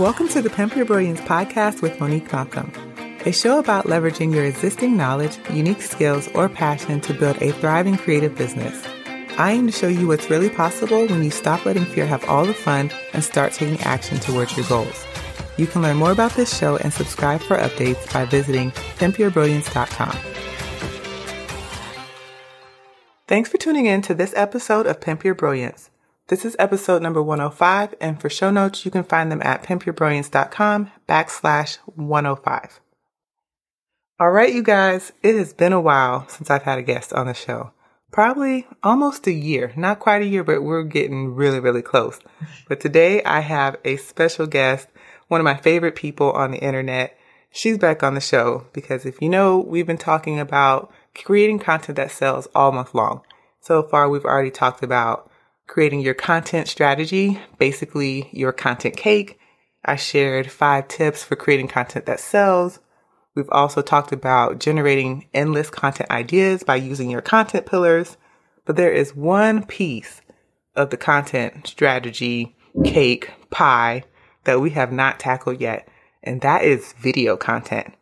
Welcome to the Pimp Your Brilliance podcast with Monique Malcolm, a show about leveraging your existing knowledge, unique skills, or passion to build a thriving creative business. I aim to show you what's really possible when you stop letting fear have all the fun and start taking action towards your goals. You can learn more about this show and subscribe for updates by visiting pimpyourbrilliance.com. Thanks for tuning in to this episode of Pimp Your Brilliance. This is episode number 105, and for show notes, you can find them at pimpyourbrilliance.com backslash 105. All right, you guys, it has been a while since I've had a guest on the show. Probably almost a year, not quite a year, but we're getting really, really close. But today I have a special guest, one of my favorite people on the internet. She's back on the show because if you know, we've been talking about creating content that sells all month long. So far, we've already talked about creating your content strategy, basically your content cake. I shared five tips for creating content that sells. We've also talked about generating endless content ideas by using your content pillars. But there is one piece of the content strategy cake pie that we have not tackled yet, and that is video content.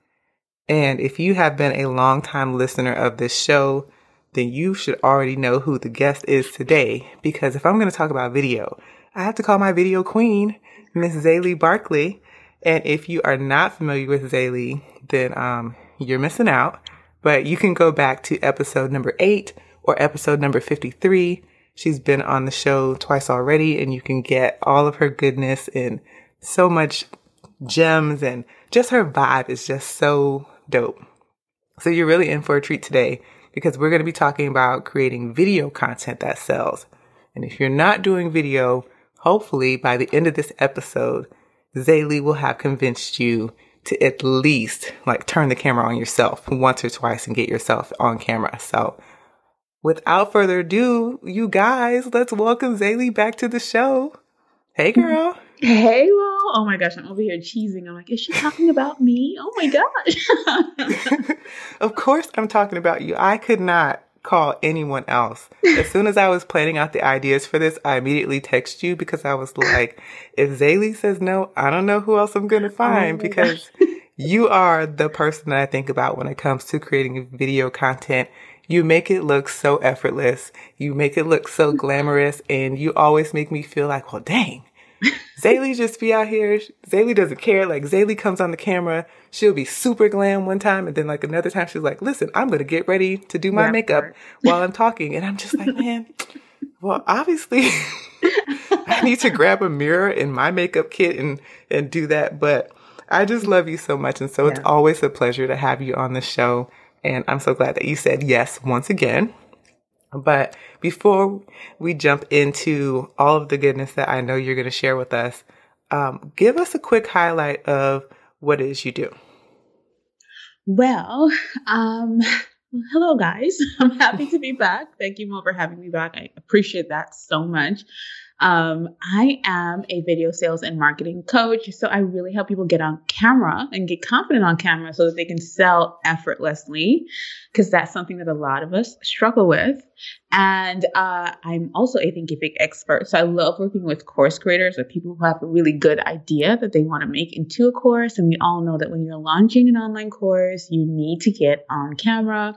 And if you have been a long-time listener of this show, then you should already know who the guest is today. Because if I'm going to talk about video, I have to call my video queen, Miss Zaylee Barkley. And if you are not familiar with Zaylee, then um, you're missing out. But you can go back to episode number eight or episode number 53. She's been on the show twice already, and you can get all of her goodness and so much gems, and just her vibe is just so dope. So you're really in for a treat today because we're going to be talking about creating video content that sells. And if you're not doing video, hopefully by the end of this episode, Zaylee will have convinced you to at least like turn the camera on yourself once or twice and get yourself on camera. So without further ado, you guys, let's welcome Zaylee back to the show. Hey girl. Hey, well, Oh my gosh, I'm over here cheesing. I'm like, is she talking about me? Oh my gosh. of course, I'm talking about you. I could not call anyone else. As soon as I was planning out the ideas for this, I immediately text you because I was like, if Zaylee says no, I don't know who else I'm going to oh find oh because you are the person that I think about when it comes to creating video content. You make it look so effortless. You make it look so glamorous and you always make me feel like, well, dang, Zaylee just be out here. Zaylee doesn't care. Like Zaylee comes on the camera. She'll be super glam one time. And then like another time she's like, listen, I'm going to get ready to do my that makeup while I'm talking. And I'm just like, man, well, obviously I need to grab a mirror in my makeup kit and, and do that. But I just love you so much. And so yeah. it's always a pleasure to have you on the show. And I'm so glad that you said yes once again. But before we jump into all of the goodness that I know you're going to share with us, um, give us a quick highlight of what it is you do. Well, um, hello guys. I'm happy to be back. Thank you, Mo, for having me back. I appreciate that so much. Um, I am a video sales and marketing coach. So I really help people get on camera and get confident on camera so that they can sell effortlessly, because that's something that a lot of us struggle with. And uh, I'm also a Thinkific expert. So I love working with course creators or people who have a really good idea that they want to make into a course. And we all know that when you're launching an online course, you need to get on camera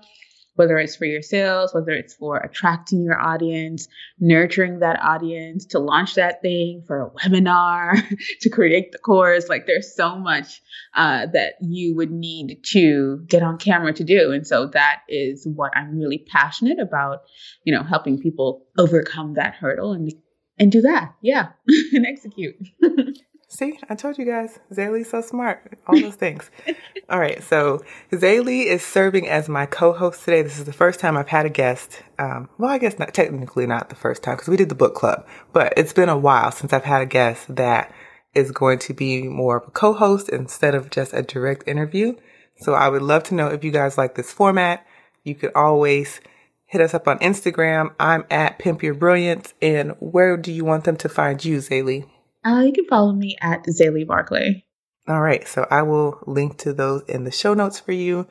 whether it's for your sales, whether it's for attracting your audience, nurturing that audience, to launch that thing for a webinar, to create the course. Like there's so much uh, that you would need to get on camera to do. And so that is what I'm really passionate about, you know, helping people overcome that hurdle and and do that. Yeah. and execute. See, I told you guys, Zaylee's so smart. All those things. All right, so Zaylee is serving as my co-host today. This is the first time I've had a guest. Um, well, I guess not technically not the first time because we did the book club, but it's been a while since I've had a guest that is going to be more of a co-host instead of just a direct interview. So I would love to know if you guys like this format. You could always hit us up on Instagram. I'm at Pimp Your Brilliance. And where do you want them to find you, Zaylee? Uh, you can follow me at Zaylee Barclay. All right. So I will link to those in the show notes for you.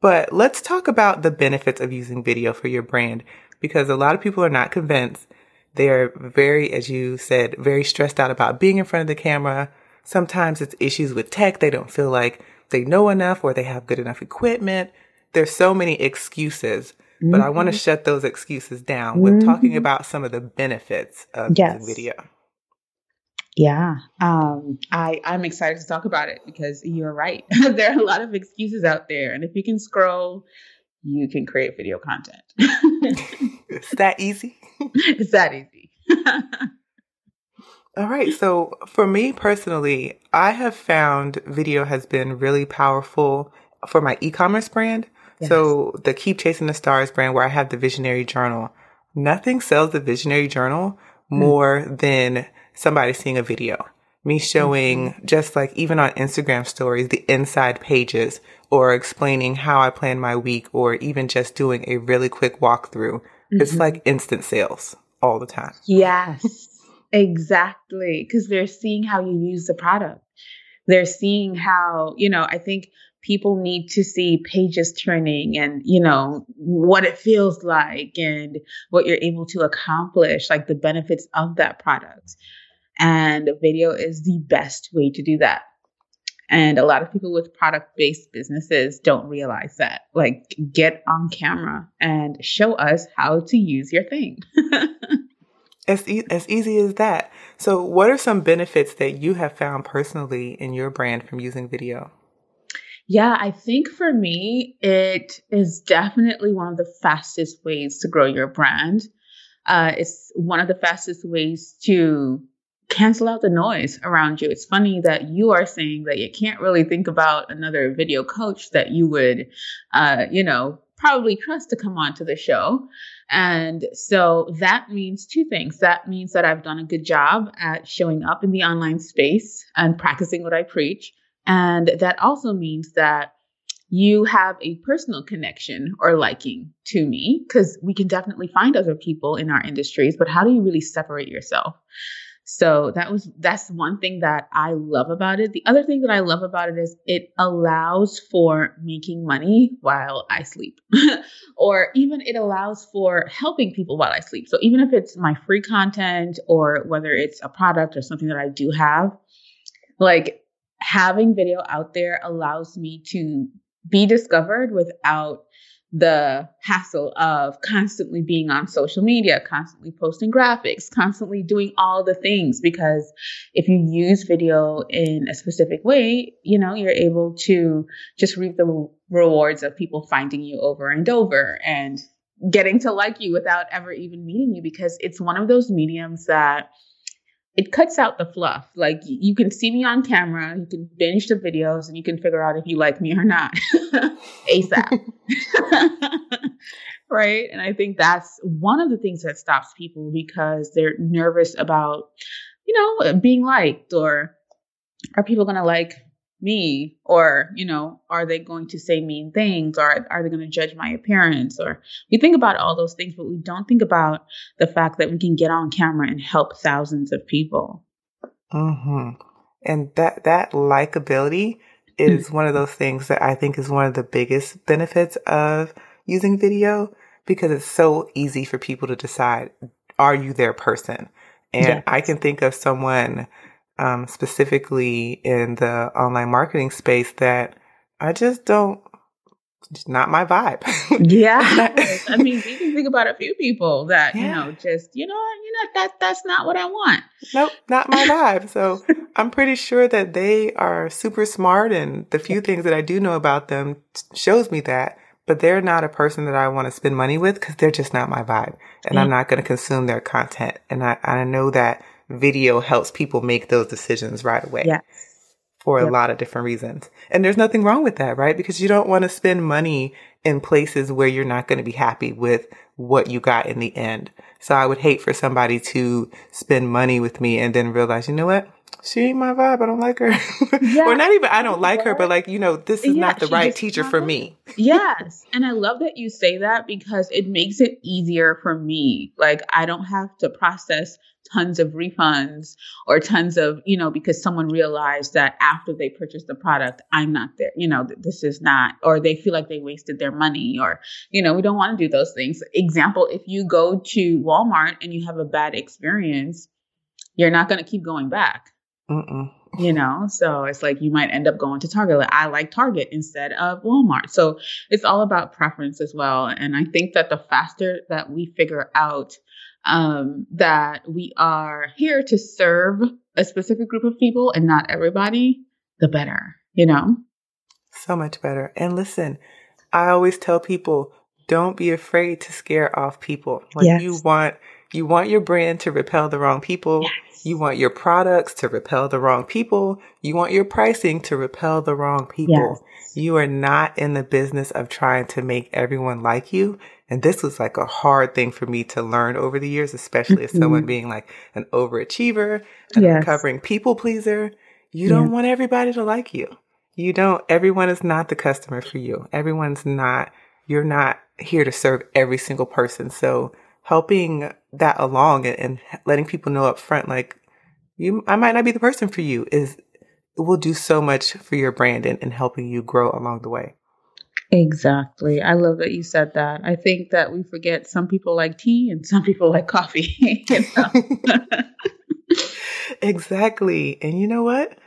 But let's talk about the benefits of using video for your brand because a lot of people are not convinced. They are very, as you said, very stressed out about being in front of the camera. sometimes it's issues with tech. They don't feel like they know enough or they have good enough equipment. There's so many excuses, mm-hmm. but I want to mm-hmm. shut those excuses down with mm-hmm. talking about some of the benefits of yes. video. Yeah, um, I I'm excited to talk about it because you're right. there are a lot of excuses out there, and if you can scroll, you can create video content. it's that easy. it's that easy. All right. So for me personally, I have found video has been really powerful for my e-commerce brand. Yes. So the Keep Chasing the Stars brand where I have the Visionary Journal. Nothing sells the Visionary Journal hmm. more mm. than somebody seeing a video. Me showing mm-hmm. just like even on Instagram stories, the inside pages or explaining how I plan my week or even just doing a really quick walkthrough. Mm-hmm. It's like instant sales all the time. Yes. Exactly. Because they're seeing how you use the product. They're seeing how, you know, I think people need to see pages turning and, you know, what it feels like and what you're able to accomplish, like the benefits of that product. And video is the best way to do that. And a lot of people with product based businesses don't realize that. Like, get on camera and show us how to use your thing. As, e- as easy as that. So, what are some benefits that you have found personally in your brand from using video? Yeah, I think for me, it is definitely one of the fastest ways to grow your brand. Uh, it's one of the fastest ways to cancel out the noise around you. It's funny that you are saying that you can't really think about another video coach that you would, uh, you know, probably trust to come on to the show. And so that means two things. That means that I've done a good job at showing up in the online space and practicing what I preach. And that also means that you have a personal connection or liking to me because we can definitely find other people in our industries, but how do you really separate yourself? So that was that's one thing that I love about it. The other thing that I love about it is it allows for making money while I sleep. or even it allows for helping people while I sleep. So even if it's my free content or whether it's a product or something that I do have, like having video out there allows me to be discovered without the hassle of constantly being on social media, constantly posting graphics, constantly doing all the things. Because if you use video in a specific way, you know, you're able to just reap the rewards of people finding you over and over and getting to like you without ever even meeting you because it's one of those mediums that it cuts out the fluff. Like you can see me on camera, you can binge the videos, and you can figure out if you like me or not ASAP. right. And I think that's one of the things that stops people because they're nervous about, you know, being liked or are people going to like me? Or you know are they going to say mean things? Or are they going to judge my appearance? Or we think about all those things but we don't think about the fact that we can get on camera and help thousands of people. Hmm and that that likability is one of those things that i think is one of the biggest benefits of using video because it's so easy for people to decide are you their person? And yes. i can think of someone um, specifically in the online marketing space that I just don't, it's not my vibe. yeah. I mean, you can think about a few people that, yeah. you know, just, you know, you know, that that's not what I want. Nope, not my vibe. So I'm pretty sure that they are super smart and the few things that I do know about them shows me that but they're not a person that I want to spend money with because they're just not my vibe. And mm I'm not going to consume their content. And I, I know that video helps people make those decisions right away. Yes. For yep. a lot of different reasons. And there's nothing wrong with that, right? Because you don't want to spend money in places where you're not going to be happy with what you got in the end. So I would hate for somebody to spend money with me and then realize, you know what? She ain't my vibe. I don't like her. Yeah. or not even I don't like her, but like, you know, this is yeah, not the right teacher for me. yes. And I love that you say that because it makes it easier for me. Like I don't have to process tons of refunds or tons of, you know, because someone realized that after they purchased the product, I'm not there, you know, this is not, or they feel like they wasted their money or, you know, we don't want to do those things. Example, if you go to Walmart and you have a bad experience, you're not going to keep going back. Mm-mm. you know? So it's like you might end up going to Target. Like, I like Target instead of Walmart. So it's all about preference as well. And I think that the faster that we figure out um, that we are here to serve a specific group of people and not everybody, the better, you know? So much better. And listen, I always tell people, don't be afraid to scare off people. Like yes. you want you want your brand to repel the wrong people. Yes. You want your products to repel the wrong people. You want your pricing to repel the wrong people. Yes. You are not in the business of trying to make everyone like you. And this was like a hard thing for me to learn over the years, especially mm-hmm. as someone mm-hmm. being like an overachiever, an yes. recovering people pleaser. You don't want everybody to like you. You don't, everyone is not the customer for you. Everyone's not, you're not here to serve every single person. So helping that along and, and letting people know up front, like, you, I might not be the person for you is, it will do so much for your brand and, and helping you grow along the way. Exactly. I love that you said that. I think that we forget some people like tea and some people like coffee. exactly. And you know what?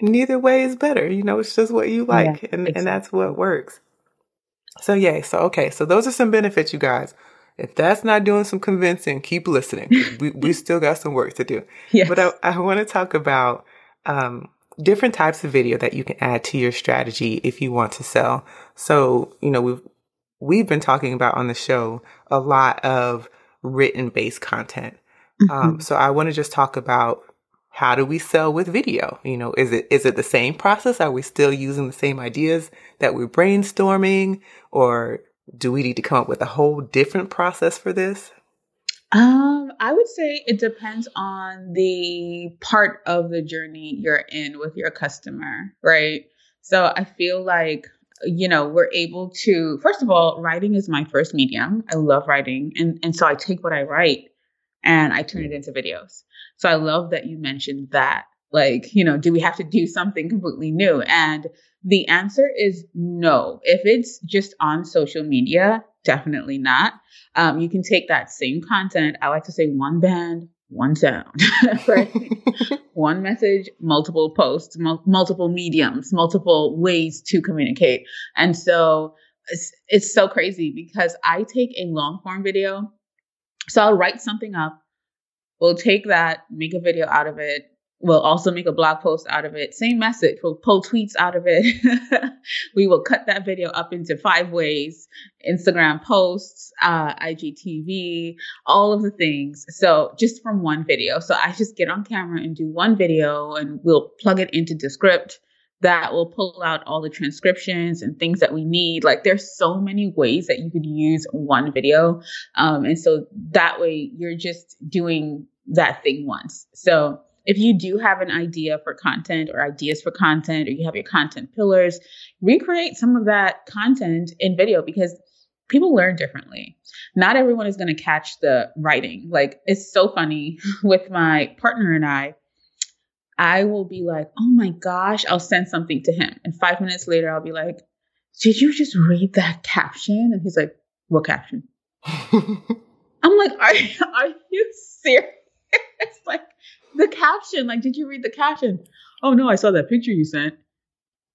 Neither way is better. You know, it's just what you like yeah, and, exactly. and that's what works. So yay. So okay. So those are some benefits, you guys. If that's not doing some convincing, keep listening. we, we still got some work to do. Yes. But I, I want to talk about um, different types of video that you can add to your strategy if you want to sell. So, you know, we've, we've been talking about on the show a lot of written based content. Mm-hmm. Um, so I want to just talk about how do we sell with video? You know, is it, is it the same process? Are we still using the same ideas that we're brainstorming or do we need to come up with a whole different process for this? Um, I would say it depends on the part of the journey you're in with your customer, right? So I feel like you know, we're able to first of all, writing is my first medium. I love writing and and so I take what I write and I turn it into videos. So I love that you mentioned that. Like, you know, do we have to do something completely new? And the answer is no. If it's just on social media, definitely not. Um, you can take that same content. I like to say one band, one sound, right? one message, multiple posts, mul- multiple mediums, multiple ways to communicate. And so it's, it's so crazy because I take a long form video. So I'll write something up. We'll take that, make a video out of it, We'll also make a blog post out of it. Same message. We'll pull tweets out of it. we will cut that video up into five ways Instagram posts, uh, IGTV, all of the things. So just from one video. So I just get on camera and do one video and we'll plug it into Descript that will pull out all the transcriptions and things that we need. Like there's so many ways that you could use one video. Um, and so that way you're just doing that thing once. So if you do have an idea for content or ideas for content, or you have your content pillars, recreate some of that content in video because people learn differently. Not everyone is going to catch the writing. Like, it's so funny with my partner and I. I will be like, oh my gosh, I'll send something to him. And five minutes later, I'll be like, did you just read that caption? And he's like, what caption? I'm like, are, are you serious? it's like, the caption. Like, did you read the caption? Oh no, I saw that picture you sent.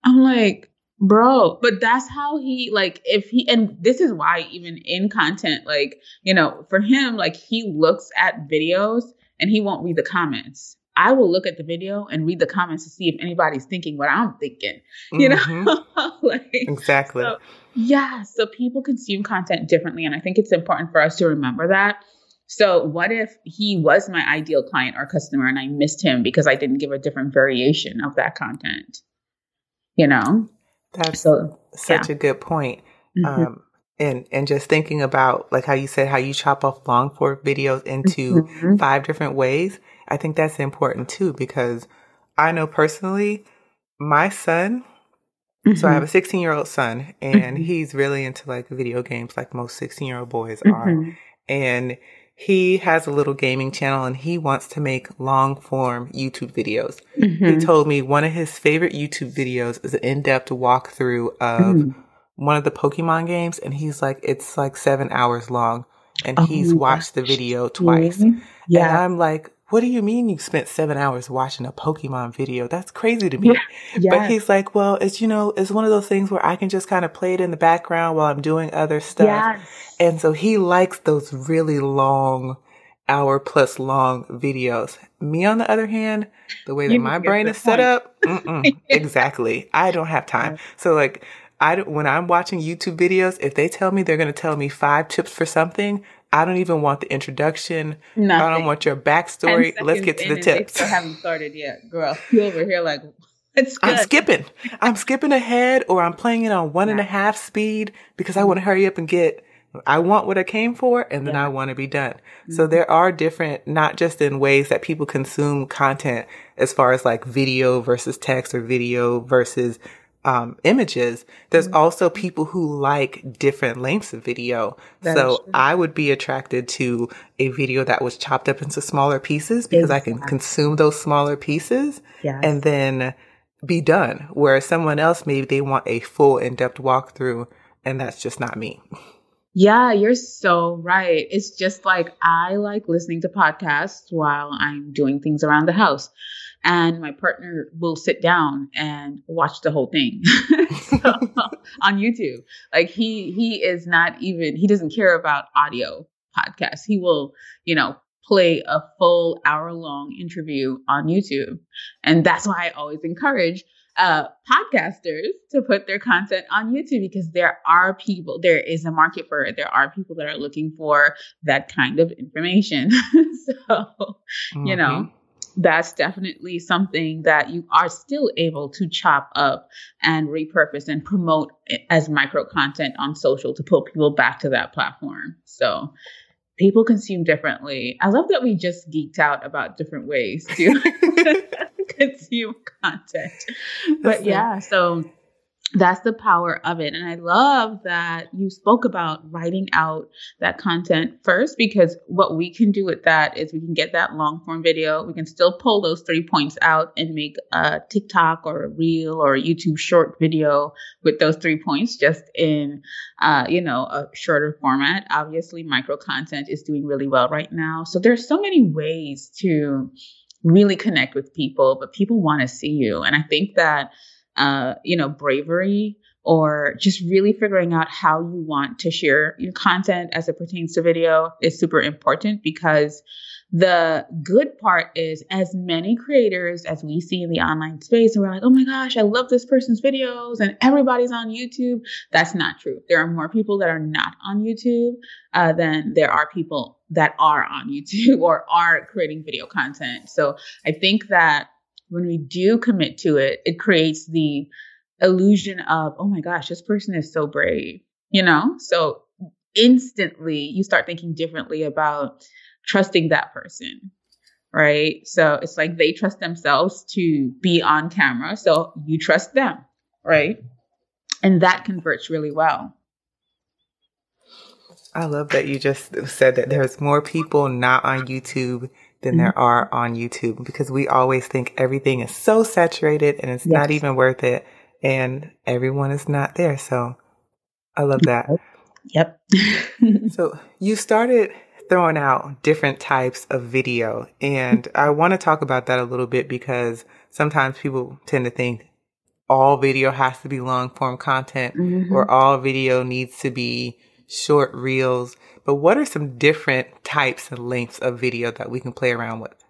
I'm like, bro, but that's how he like if he and this is why even in content, like, you know, for him, like he looks at videos and he won't read the comments. I will look at the video and read the comments to see if anybody's thinking what I'm thinking. You mm-hmm. know? like, exactly. So, yeah. So people consume content differently. And I think it's important for us to remember that so, what if he was my ideal client or customer and I missed him because I didn't give a different variation of that content? You know? That's so, such yeah. a good point. Mm-hmm. Um, and and just thinking about like how you said how you chop off long form videos into mm-hmm. five different ways i think that's important too because i know personally my son mm-hmm. so i have mm-hmm. a 16 year old son and mm-hmm. he's really into like video games like most 16 year old boys are mm-hmm. and he has a little gaming channel and he wants to make long form YouTube videos. Mm-hmm. He told me one of his favorite YouTube videos is an in depth walkthrough of mm. one of the Pokemon games. And he's like, it's like seven hours long. And oh, he's watched the video twice. Yeah. And I'm like, what do you mean you spent seven hours watching a Pokemon video? That's crazy to me. Yeah. But he's like, well, it's, you know, it's one of those things where I can just kind of play it in the background while I'm doing other stuff. Yes. And so he likes those really long, hour plus long videos. Me, on the other hand, the way that You my brain is set point. up, exactly. I don't have time. So like, I when I'm watching YouTube videos, if they tell me they're going to tell me five tips for something, I don't even want the introduction. I don't want your backstory. Let's get to the tips. I haven't started yet, girl. You over here like. I'm skipping. I'm skipping ahead or I'm playing it on one and a half speed because I want to hurry up and get, I want what I came for and then Yeah. I want to be done. So mm-hmm. there are different, not just in ways that people consume content as far as like video versus text or video versus um, images. There's also people who like different lengths of video. That so. I would be attracted to a video that was chopped up into smaller pieces because I can consume those smaller pieces Yes. and then be done. Whereas someone else, maybe they want a full in depth walkthrough, and that's just not me. Yeah, you're so right. It's just like I like listening to podcasts while I'm doing things around the house. And my partner will sit down and watch the whole thing on YouTube. Like he he is not even he doesn't care about audio podcasts. He will, you know, play a full hour long interview on YouTube. And that's why I always encourage uh, podcasters to put their content on YouTube because there are people, there is a market for it. There are people that are looking for that kind of information. so, you know, that's definitely something that you are still able to chop up and repurpose and promote as micro content on social to pull people back to that platform. So, people consume differently. I love that we just geeked out about different ways to consume content. But yeah, so that's the power of it. And I love that you spoke about writing out that content first because what we can do with that is we can get that long form video. We can still pull those three points out and make a TikTok or a reel or a YouTube short video with those three points just in, uh, you know, a shorter format. Obviously, micro content is doing really well right now. So there's so many ways to really connect with people, but people want to see you. And I think that uh, you know, bravery or just really figuring out how you want to share your content as it pertains to video is super important because the good part is as many creators as we see in the online space and we're like oh my gosh i love this person's videos and everybody's on youtube. That's not true. There are more people that are not on youtube uh, than there are people that are on youtube or are creating video content. So i think that when we do commit to it, it creates the illusion of, oh my gosh, this person is so brave, you know? So instantly you start thinking differently about trusting that person, right? So it's like they trust themselves to be on camera. So you trust them, right? And that converts really well. I love that you just said that there's more people not on YouTube than there are on YouTube because we always think everything is so saturated and it's not even worth it and everyone is not there. So I love that. Yep. So you started throwing out different types of video and I want to talk about that a little bit because sometimes people tend to think all video has to be long form content Mhm. or all video needs to be short reels. But what are some different types and lengths of video that we can play around with?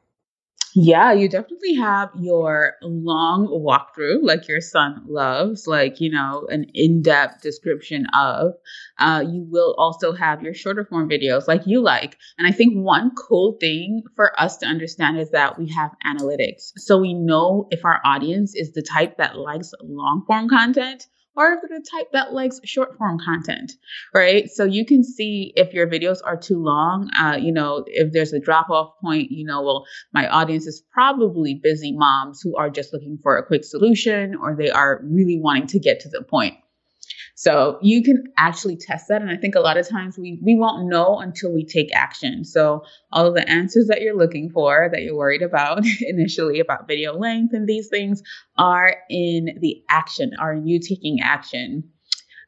Yeah, you definitely have your long walkthrough, like your son loves, like, you know, an in depth description of. Uh, you will also have your shorter form videos, like you like. And I think one cool thing for us to understand is that we have analytics. So we know if our audience is the type that likes long form content or the type that likes short form content right? So you can see if your videos are too long. Uh, you know, if there's a drop off point, you know, well, my audience is probably busy moms who are just looking for a quick solution or they are really wanting to get to the point. So you can actually test that. And I think a lot of times we, we won't know until we take action. So all of the answers that you're looking for, that you're worried about initially about video length and these things are in the action, are you taking action.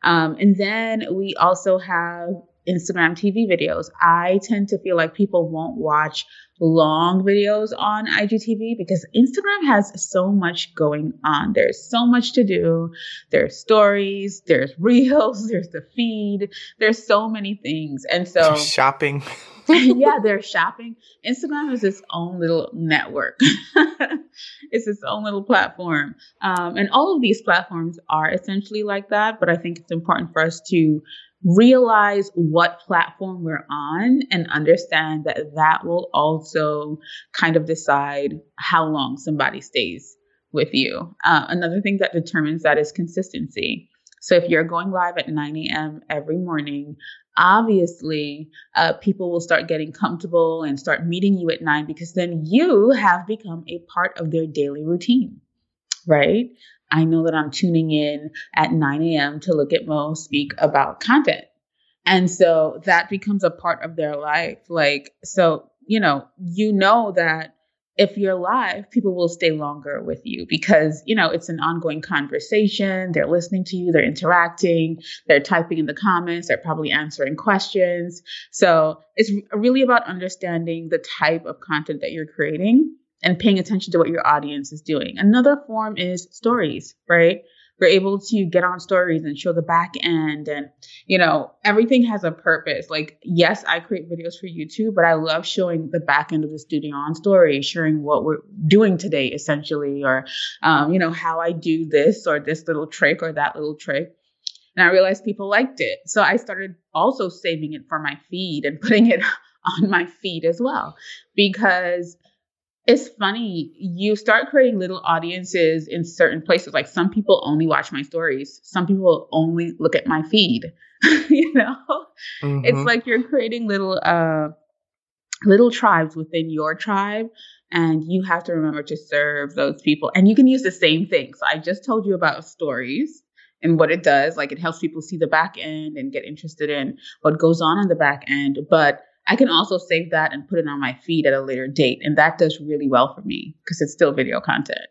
Um, and then we also have Instagram TV videos. I tend to feel like people won't watch long videos on IGTV because Instagram has so much going on. There's so much to do. There's stories, there's reels, there's the feed, there's so many things. And so shopping. yeah, they're shopping. Instagram is its own little network. it's its own little platform. Um, and all of these platforms are essentially like that. But I think it's important for us to realize what platform we're on and understand that that will also kind of decide how long somebody stays with you. Uh, another thing that determines that is consistency. So if you're going live at 9 a.m. every morning, obviously uh, people will start getting comfortable and start meeting you at 9 because then you have become a part of their daily routine, right? I know that I'm tuning in at 9 a.m. to look at Mo speak about content. And so that becomes a part of their life. Like, so, you know, you know that if you're live, people will stay longer with you because, you know, it's an ongoing conversation. They're listening to you, they're interacting, they're typing in the comments, they're probably answering questions. So it's really about understanding the type of content that you're creating and paying attention to what your audience is doing. Another form is stories, right? We're able to get on stories and show the back end and, you know, everything has a purpose. Like, yes, I create videos for YouTube, but I love showing the back end of the studio on story, sharing what we're doing today, essentially, or, um, you know, how I do this or this little trick or that little trick. And I realized people liked it. So I started also saving it for my feed and putting it on my feed as well because it's funny you start creating little audiences in certain places. Like some people only watch my stories. Some people only look at my feed you know? Mm-hmm. it's like you're creating little uh little tribes within your tribe and you have to remember to serve those people. And you can use the same thing. So i just told you about stories and what it does. Like it helps people see the back end and get interested in what goes on in the back end. But I can also save that and put it on my feed at a later date. And that does really well for me because it's still video content.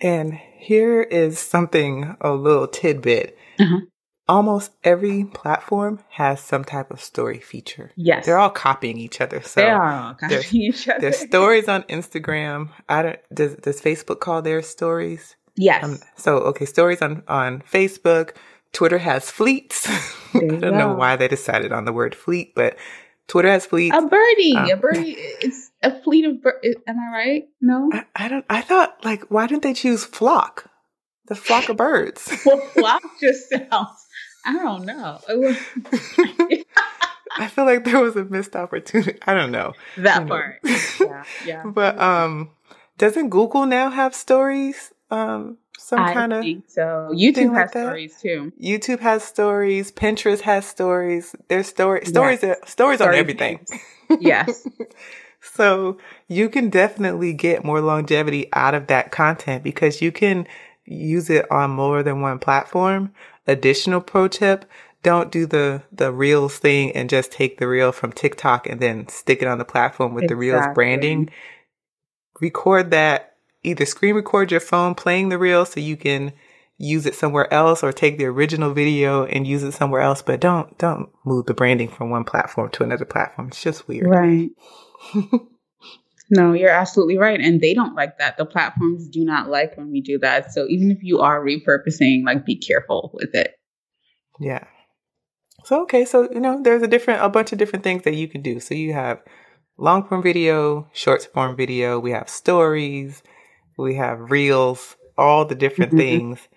And here is something, a little tidbit. Uh-huh. Almost every platform has some type of story feature. Yes. They're all copying each other. So they are copying each other. There's stories on Instagram. I don't, does, does Facebook call their stories? Yes. Um, so, okay, stories on, on Facebook. Twitter has fleets. I don't go. know why they decided on the word fleet, but Twitter has fleets. A birdie, um, a birdie. It's a fleet of birds. Am I right? No, I, I, don't. I thought like, why didn't they choose flock? The flock of birds. well, flock just sounds. I don't know. I feel like there was a missed opportunity. I don't know that you know. part. Yeah, yeah. but um, doesn't Google now have stories? Um, some kind of so YouTube has stories too. YouTube has stories. Pinterest has stories. There's story stories yes. stories Story on everything. yes. so you can definitely get more longevity out of that content because you can use it on more than one platform. Additional pro tip, don't do the the reels thing and just take the reel from TikTok and then stick it on the platform with exactly. the reels branding. Record that either screen record your phone playing the reel so you can use it somewhere else or take the original video and use it somewhere else, but don't don't move the branding from one platform to another platform. It's just weird. Right. no, you're absolutely right. And they don't like that. The platforms do not like when we do that. So even if you are repurposing, like be careful with it. Yeah. So okay, so you know, there's a different a bunch of different things that you can do. So you have long form video, short form video, we have stories, we have reels, all the different mm-hmm. things.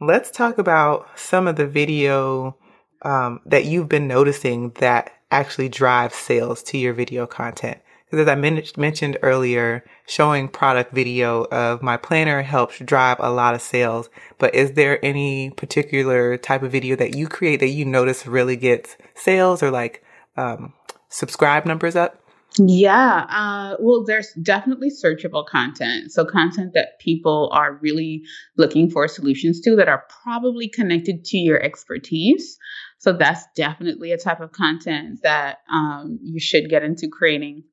Let's talk about some of the video um, that you've been noticing that actually drives sales to your video content. Because as I men- mentioned earlier, showing product video of my planner helps drive a lot of sales. But is there any particular type of video that you create that you notice really gets sales or like um, subscribe numbers up? Yeah. Uh, well, there's definitely searchable content. So, content that people are really looking for solutions to that are probably connected to your expertise. So, that's definitely a type of content that um, you should get into creating.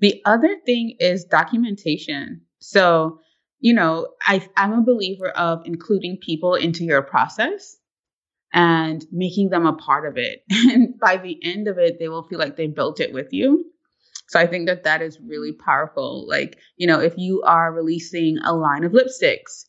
The other thing is documentation. So, you know, I, I'm a believer of including people into your process. and making them a part of it. And by the end of it, they will feel like they built it with you. So I think that that is really powerful. Like, you know, if you are releasing a line of lipsticks,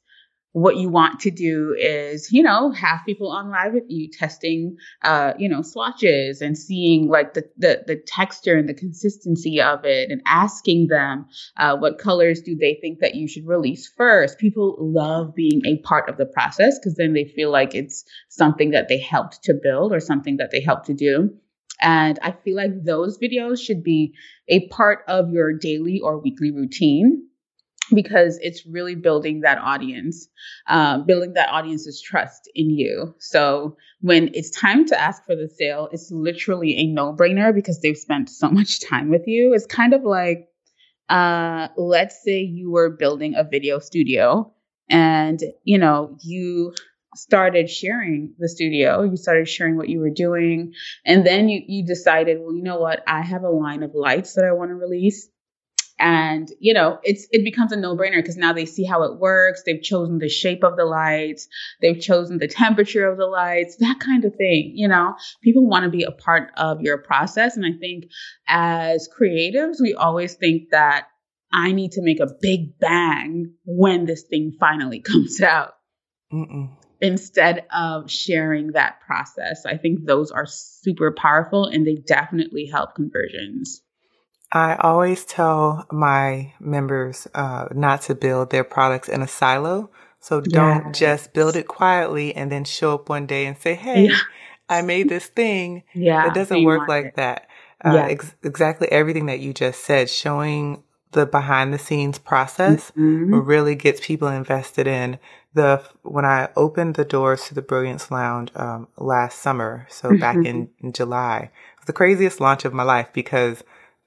what you want to do is, you know, have people on live with you testing, uh, you know, swatches and seeing like the, the, the texture and the consistency of it and asking them, uh, what colors do they think that you should release first? People love being a part of the process because then they feel like it's something that they helped to build or something that they helped to do. And I feel like those videos should be a part of your daily or weekly routine because it's really building that audience, uh, building that audience's trust in you. So when it's time to ask for the sale, it's literally a no brainer because they've spent so much time with you. It's kind of like, uh, let's say you were building a video studio and, you know, you started sharing the studio. You started sharing what you were doing. And then you you decided well you know what? I have a line of lights that i want to release. And you know it's it becomes a no-brainer because now they see how it works. They've chosen the shape of the lights. They've chosen the temperature of the lights that kind of thing you know? People want to be a part of your process. And i think as creatives we always think that i need to make a big bang when this thing finally comes out. Mm-mm. Instead of sharing that process i think those are super powerful and they definitely help conversions I always tell my members uh, not to build their products in a silo. So don't yes. just build it quietly and then show up one day and say, Hey, yeah. I made this thing. Yeah. It doesn't work like it. that. Uh, yeah. Ex- exactly everything that you just said, showing the behind the scenes process mm-hmm. really gets people invested in the when I opened the doors to the Brilliance Lounge um, last summer, so back in, in July, it was the craziest launch of my life because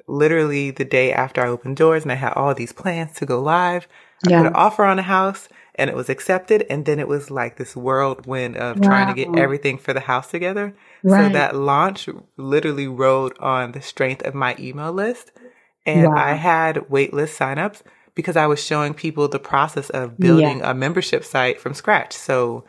literally the day after I opened doors and I had all these plans to go live. I yeah. put an offer on a house and it was accepted. And then it was like this whirlwind of wow. trying to get everything for the house together. Right. So that launch literally rode on the strength of my email list. And wow. I had waitlist signups because I was showing people the process of building yeah. a membership site from scratch. So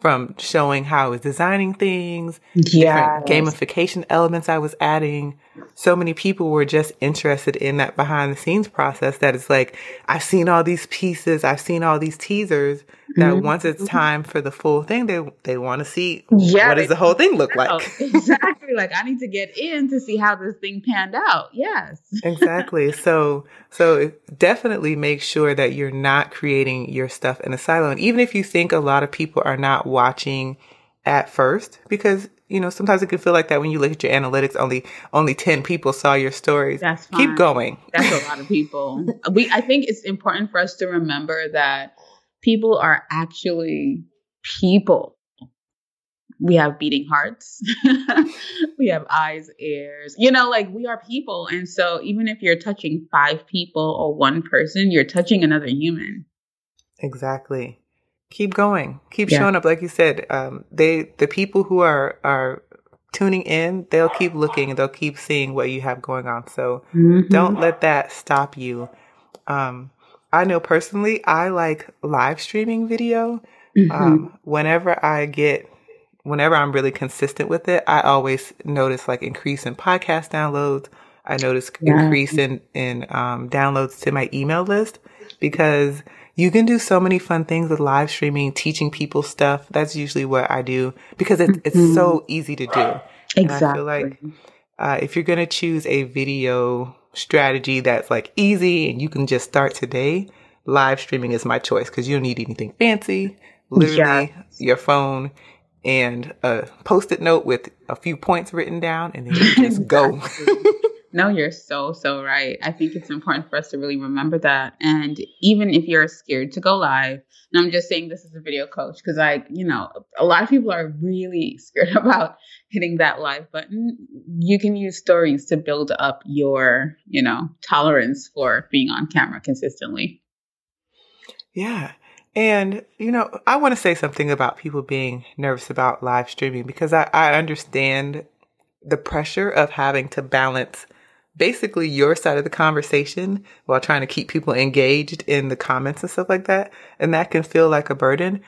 from showing how I was designing things, yes. different gamification elements I was adding. So many people were just interested in that behind the scenes process that it's like, I've seen all these pieces, I've seen all these teasers that mm-hmm. once it's time for the full thing, they they want to see yeah, what does the whole thing look like. exactly. Like I need to get in to see how this thing panned out. Yes. exactly. So so definitely make sure that you're not creating your stuff in a silo. And even if you think a lot of people are not watching at first, because you know sometimes it can feel like that when you look at your analytics. Only only ten people saw your stories. That's fine. keep going. That's a lot of people. we I think it's important for us to remember that people are actually people. We have beating hearts. we have eyes, ears. You know, like we are people. And so even if you're touching five people or one person, you're touching another human. Exactly. Keep going. Keep yeah. showing up. Like you said, um, they the people who are are tuning in, they'll keep looking and they'll keep seeing what you have going on. So mm-hmm. don't let that stop you. Um, I know personally, I like live streaming video. Mm-hmm. Um, whenever I get, whenever I'm really consistent with it, I always notice like increase in podcast downloads. I notice yeah. increase in, in, um, downloads to my email list because you can do so many fun things with live streaming, teaching people stuff. That's usually what I do because it, it's mm-hmm. so easy to do. Exactly. And I feel like, uh, if you're going to choose a video strategy that's like easy and you can just start today, live streaming is my choice because you don't need anything fancy. Literally yes. your phone and a post-it note with a few points written down and then you just go. No, you're so, so right. I think it's important for us to really remember that. And even if you're scared to go live, and I'm just saying this as a video coach because I, you know, a lot of people are really scared about hitting that live button. You can use stories to build up your, you know, tolerance for being on camera consistently. Yeah. And, you know, I want to say something about people being nervous about live streaming because I, I understand the pressure of having to balance basically your side of the conversation while trying to keep people engaged in the comments and stuff like that. And that can feel like a burden.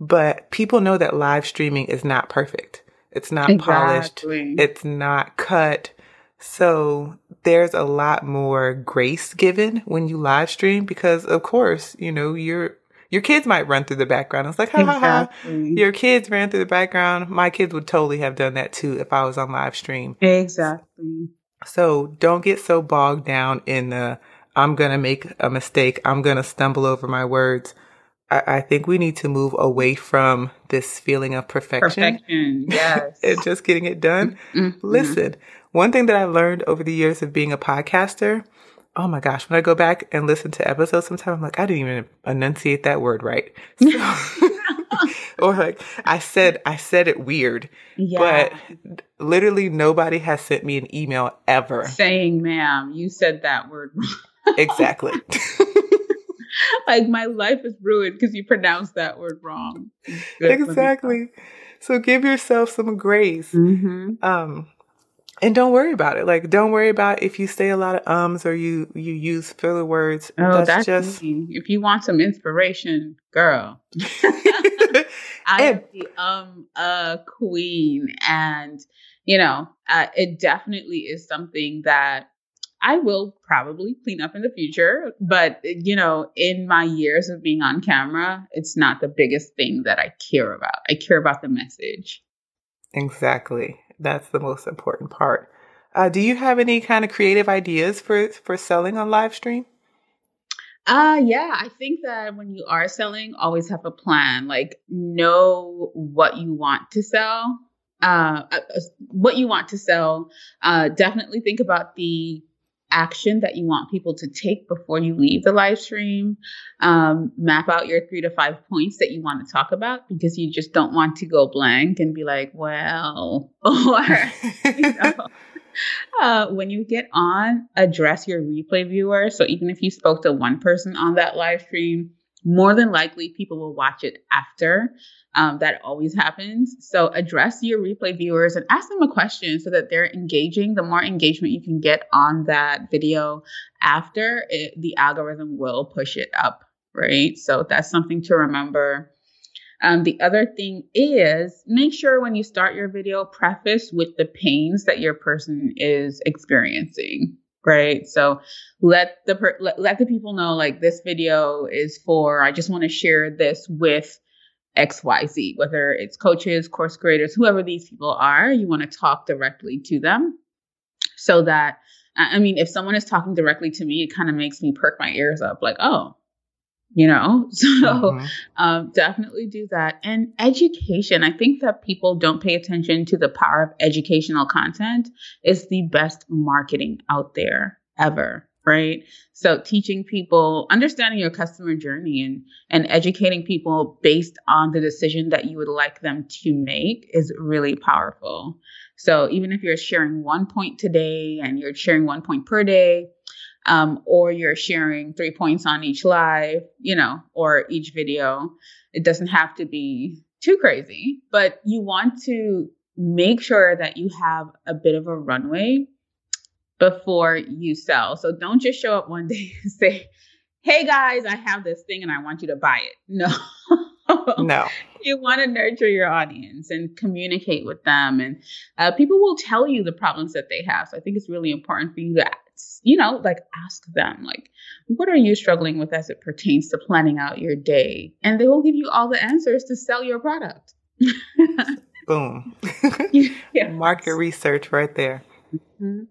but people know that live streaming is not perfect. It's not Exactly. polished. It's not cut. So there's a lot more grace given when you live stream because of course, you know, your your kids might run through the background. It's like, ha ha ha. Exactly. Your kids ran through the background. My kids would totally have done that too if I was on live stream. Exactly. So don't get so bogged down in the I'm gonna make a mistake. I'm gonna stumble over my words. I, I think we need to move away from this feeling of perfection, Perfection. Yes. and just getting it done. Mhm. Listen, one thing that I've learned over the years of being a podcaster, oh my gosh, when I go back and listen to episodes, sometimes I'm like, I didn't even enunciate that word right. So- or like I said, I said it weird, Yeah. but literally nobody has sent me an email ever. saying, ma'am, you said that word wrong. Exactly. like my life is ruined because you pronounced that word wrong. exactly. So give yourself some grace. hmm Um and don't worry about it. Like don't worry about if you say a lot of ums or you you use filler words. Oh, that's, that's just me. If you want some inspiration, girl, I am the um uh queen, and you know, uh, it definitely is something that I will probably clean up in the future. But you know, in my years of being on camera, it's not the biggest thing that I care about. I care about the message. Exactly. That's the most important part. Uh, do you have any kind of creative ideas for for selling on live stream? Uh yeah, I think that when you are selling, always have a plan. Like know what you want to sell. Uh, uh, uh, what you want to sell. Uh, definitely think about the action that you want people to take before you leave the live stream. Um, map out your three to five points that you want to talk about because you just don't want to go blank and be like, well, or you know, uh, when you get on, address your replay viewer. So even if you spoke to one person on that live stream, more than likely people will watch it after. Um, that always happens. So address your replay viewers and ask them a question so that they're engaging. The more engagement you can get on that video after, it, the algorithm will push it up, right? So that's something to remember. Um, the other thing is make sure when you start your video, preface with the pains that your person is experiencing, right? So let the per- let, let the people know like this video is for. I just want to share this with X Y Z, whether it's coaches, course creators, whoever these people are. You want to talk directly to them, so that I mean, if someone is talking directly to me, it kind of makes me perk my ears up, like, oh, you know. So Mhm. um, definitely do that. And education, I think that people don't pay attention to the power of educational content is the best marketing out there ever, right? So teaching people, understanding your customer journey and and educating people based on the decision that you would like them to make is really powerful. So even if you're sharing one point today and you're sharing one point per day, um, or you're sharing three points on each live, you know, or each video. It doesn't have to be too crazy, but you want to make sure that you have a bit of a runway before you sell. So don't just show up one day and say, Hey guys, I have this thing and I want you to buy it. No. No. you want to nurture your audience and communicate with them and uh, people will tell you the problems that they have so i think it's really important for you to you know like ask them like what are you struggling with as it pertains to planning out your day and they will give you all the answers to sell your product Boom. yeah. Market research right there. Mhm.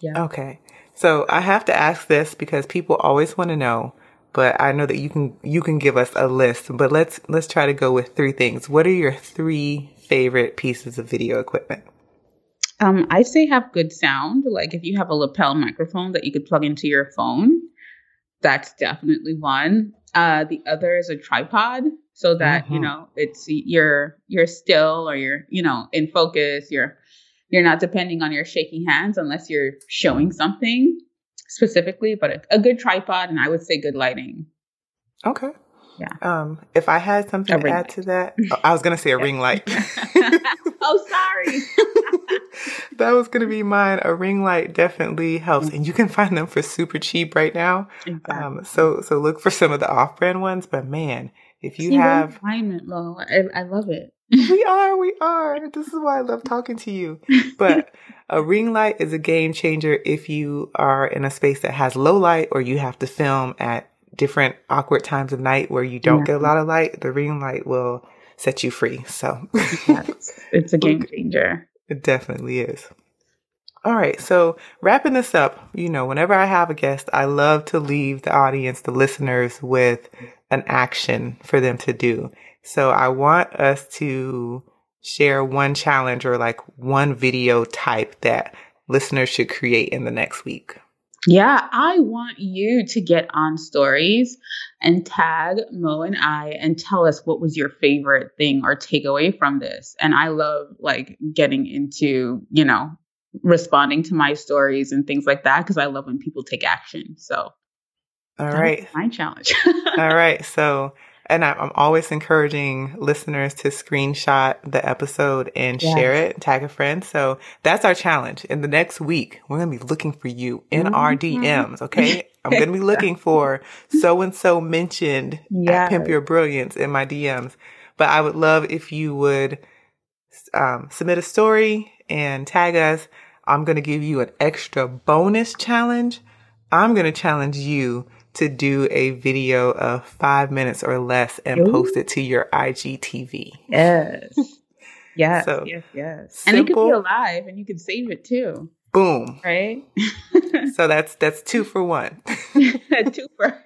Yeah. Okay. So I have to ask this because people always want to know, but I know that you can you can give us a list, but let's let's try to go with three things. What are your three favorite pieces of video equipment? Um, I say have good sound. Like if you have a lapel microphone that you could plug into your phone, that's definitely one. Uh, the other is a tripod, so that you Mhm. know it's you're you're still or you're you know in focus. You're you're not depending on your shaking hands unless you're showing something specifically. But a, a good tripod, and I would say good lighting. Okay. Yeah. Um, if I had something A to add light. to that, oh, I was gonna say a ring light. oh, sorry. that was gonna be mine. A ring light definitely helps, and you can find them for super cheap right now. Exactly. Um, so so look for some of the off-brand ones, but man, If you See, have alignment, Mo, I, I love it. we are, we are. This is why I love talking to you. But a ring light is a game changer if you are in a space that has low light or you have to film at different awkward times of night where you don't yeah. get a lot of light. The ring light will set you free. So yes, it's a game changer. It definitely is. All right. So wrapping this up, you know, whenever I have a guest, I love to leave the audience, the listeners with an action for them to do. So I want us to share one challenge or like one video type that listeners should create in the next week. Yeah, I want you to get on stories and tag Mo and I and tell us what was your favorite thing or takeaway from this. And I love like getting into, you know, responding to my stories and things like that because I love when people take action. So, all right, my challenge. all right, so and I'm always encouraging listeners to screenshot the episode and yes. share it, tag a friend. So that's our challenge. In the next week, we're going to be looking for you in mm-hmm. our DMs. Okay. I'm going to be looking for so and so mentioned yes. at Pimp Your Brilliance in my DMs. But I would love if you would um, submit a story and tag us. I'm going to give you an extra bonus challenge. I'm going to challenge you to do a video of five minutes or less and Ooh. post it to your IGTV. Yes. Yes. so, yes. Yes. Simple, and it could be alive and you can save it too. Boom. Right? so that's that's two for one. a twofer.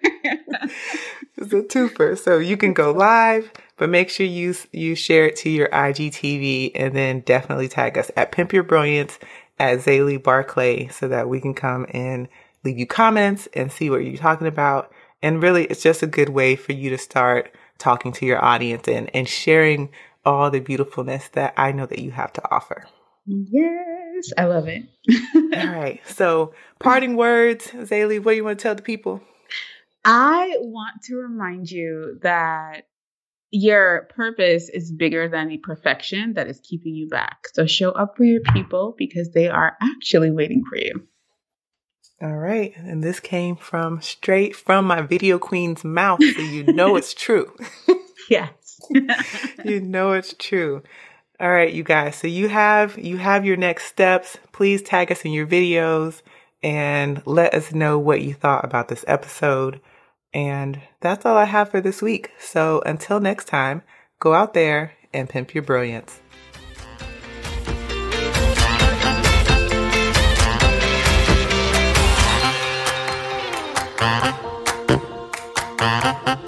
it's a twofer. So you can go live, but make sure you you share it to your IGTV and then definitely tag us at Pimp Your Brilliance at Zaylee Barclay so that we can come and leave you comments and see what you're talking about. And really, it's just a good way for you to start talking to your audience and, and sharing all the beautifulness that I know that you have to offer. Yes, I love it. all right. So, parting words, Zaylee, what do you want to tell the people? I want to remind you that your purpose is bigger than the perfection that is keeping you back. So show up for your people because they are actually waiting for you. All right. And this came from straight from my video queen's mouth. So you know it's true. yes. you know it's true. All right, you guys. So you have you have your next steps. Please tag us in your videos and let us know what you thought about this episode. And that's all I have for this week. So until next time, go out there and pimp your brilliance. Thank you.